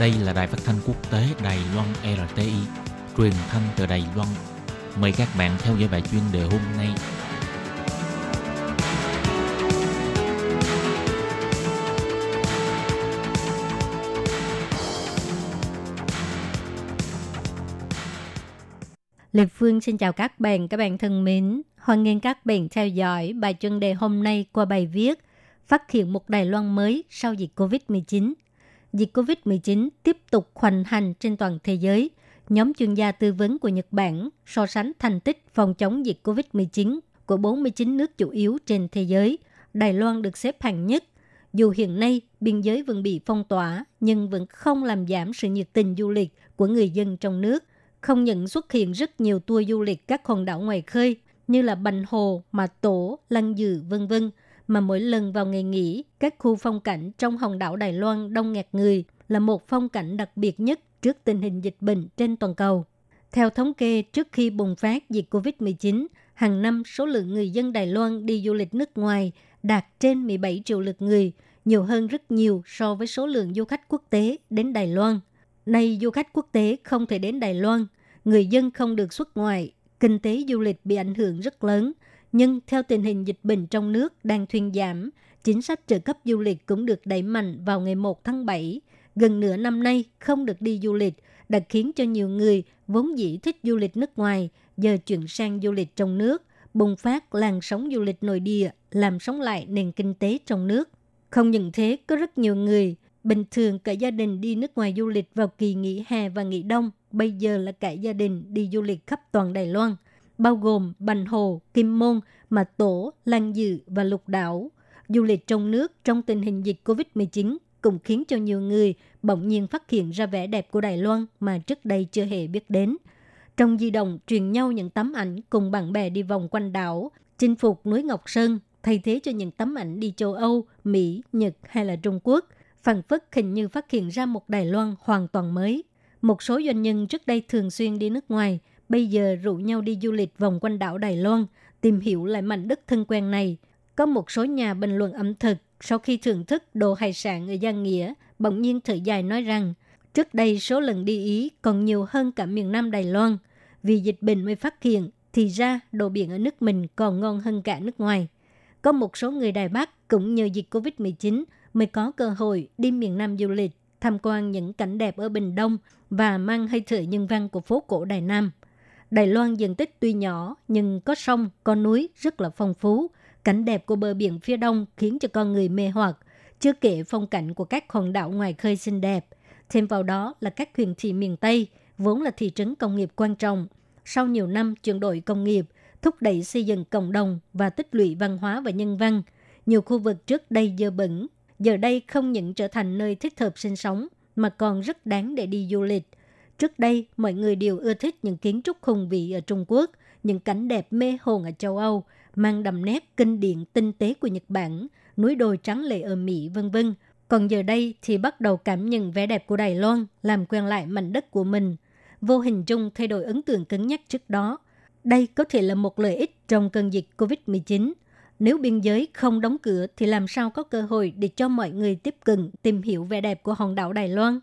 Đây là đài phát thanh quốc tế Đài Loan RTI, truyền thanh từ Đài Loan. Mời các bạn theo dõi bài chuyên đề hôm nay. Lê Phương xin chào các bạn, các bạn thân mến. Hoan nghênh các bạn theo dõi bài chuyên đề hôm nay qua bài viết Phát hiện một Đài Loan mới sau dịch COVID-19 dịch COVID-19 tiếp tục hoành hành trên toàn thế giới, nhóm chuyên gia tư vấn của Nhật Bản so sánh thành tích phòng chống dịch COVID-19 của 49 nước chủ yếu trên thế giới. Đài Loan được xếp hàng nhất. Dù hiện nay biên giới vẫn bị phong tỏa, nhưng vẫn không làm giảm sự nhiệt tình du lịch của người dân trong nước. Không những xuất hiện rất nhiều tour du lịch các hòn đảo ngoài khơi như là Bành Hồ, Mà Tổ, Lăng Dừ, vân vân mà mỗi lần vào ngày nghỉ, các khu phong cảnh trong hòn đảo Đài Loan đông nghẹt người là một phong cảnh đặc biệt nhất trước tình hình dịch bệnh trên toàn cầu. Theo thống kê, trước khi bùng phát dịch COVID-19, hàng năm số lượng người dân Đài Loan đi du lịch nước ngoài đạt trên 17 triệu lượt người, nhiều hơn rất nhiều so với số lượng du khách quốc tế đến Đài Loan. Nay du khách quốc tế không thể đến Đài Loan, người dân không được xuất ngoại, kinh tế du lịch bị ảnh hưởng rất lớn – nhưng theo tình hình dịch bệnh trong nước đang thuyên giảm, chính sách trợ cấp du lịch cũng được đẩy mạnh vào ngày 1 tháng 7. Gần nửa năm nay không được đi du lịch đã khiến cho nhiều người vốn dĩ thích du lịch nước ngoài giờ chuyển sang du lịch trong nước, bùng phát làn sóng du lịch nội địa, làm sống lại nền kinh tế trong nước. Không những thế, có rất nhiều người bình thường cả gia đình đi nước ngoài du lịch vào kỳ nghỉ hè và nghỉ đông, bây giờ là cả gia đình đi du lịch khắp toàn Đài Loan – bao gồm Bành Hồ, Kim Môn, Mà Tổ, Lan Dự và Lục Đảo. Du lịch trong nước trong tình hình dịch COVID-19 cũng khiến cho nhiều người bỗng nhiên phát hiện ra vẻ đẹp của Đài Loan mà trước đây chưa hề biết đến. Trong di động truyền nhau những tấm ảnh cùng bạn bè đi vòng quanh đảo, chinh phục núi Ngọc Sơn, thay thế cho những tấm ảnh đi châu Âu, Mỹ, Nhật hay là Trung Quốc. Phản phất hình như phát hiện ra một Đài Loan hoàn toàn mới. Một số doanh nhân trước đây thường xuyên đi nước ngoài – bây giờ rủ nhau đi du lịch vòng quanh đảo Đài Loan, tìm hiểu lại mảnh đất thân quen này. Có một số nhà bình luận ẩm thực sau khi thưởng thức đồ hải sản ở Giang Nghĩa, bỗng nhiên thở dài nói rằng trước đây số lần đi Ý còn nhiều hơn cả miền Nam Đài Loan. Vì dịch bệnh mới phát hiện, thì ra đồ biển ở nước mình còn ngon hơn cả nước ngoài. Có một số người Đài Bắc cũng nhờ dịch Covid-19 mới có cơ hội đi miền Nam du lịch, tham quan những cảnh đẹp ở Bình Đông và mang hơi thở nhân văn của phố cổ Đài Nam – Đài Loan diện tích tuy nhỏ nhưng có sông, có núi rất là phong phú. Cảnh đẹp của bờ biển phía đông khiến cho con người mê hoặc, chưa kể phong cảnh của các hòn đảo ngoài khơi xinh đẹp. Thêm vào đó là các huyện thị miền Tây, vốn là thị trấn công nghiệp quan trọng. Sau nhiều năm chuyển đổi công nghiệp, thúc đẩy xây dựng cộng đồng và tích lũy văn hóa và nhân văn, nhiều khu vực trước đây dơ bẩn, giờ đây không những trở thành nơi thích hợp sinh sống, mà còn rất đáng để đi du lịch – Trước đây, mọi người đều ưa thích những kiến trúc hùng vĩ ở Trung Quốc, những cảnh đẹp mê hồn ở châu Âu, mang đậm nét kinh điển tinh tế của Nhật Bản, núi đồi trắng lệ ở Mỹ, vân vân. Còn giờ đây thì bắt đầu cảm nhận vẻ đẹp của Đài Loan, làm quen lại mảnh đất của mình. Vô hình chung thay đổi ấn tượng cứng nhắc trước đó. Đây có thể là một lợi ích trong cơn dịch COVID-19. Nếu biên giới không đóng cửa thì làm sao có cơ hội để cho mọi người tiếp cận tìm hiểu vẻ đẹp của hòn đảo Đài Loan?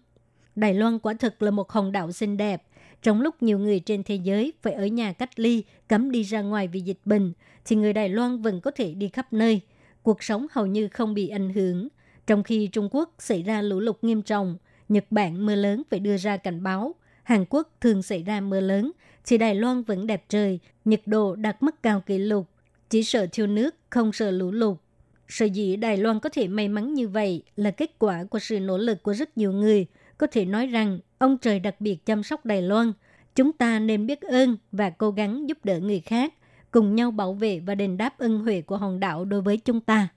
Đài Loan quả thực là một hòn đảo xinh đẹp. Trong lúc nhiều người trên thế giới phải ở nhà cách ly, cấm đi ra ngoài vì dịch bệnh, thì người Đài Loan vẫn có thể đi khắp nơi. Cuộc sống hầu như không bị ảnh hưởng. Trong khi Trung Quốc xảy ra lũ lụt nghiêm trọng, Nhật Bản mưa lớn phải đưa ra cảnh báo, Hàn Quốc thường xảy ra mưa lớn, thì Đài Loan vẫn đẹp trời, nhiệt độ đạt mức cao kỷ lục. Chỉ sợ thiếu nước, không sợ lũ lụt. Sở dĩ Đài Loan có thể may mắn như vậy là kết quả của sự nỗ lực của rất nhiều người – có thể nói rằng ông trời đặc biệt chăm sóc Đài Loan. Chúng ta nên biết ơn và cố gắng giúp đỡ người khác, cùng nhau bảo vệ và đền đáp ân huệ của hòn đảo đối với chúng ta.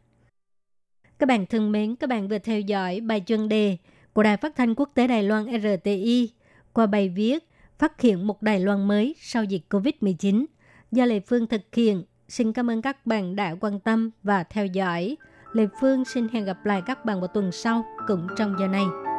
Các bạn thân mến, các bạn vừa theo dõi bài chuyên đề của Đài Phát thanh Quốc tế Đài Loan RTI qua bài viết Phát hiện một Đài Loan mới sau dịch COVID-19 do Lê Phương thực hiện. Xin cảm ơn các bạn đã quan tâm và theo dõi. Lê Phương xin hẹn gặp lại các bạn vào tuần sau cũng trong giờ này.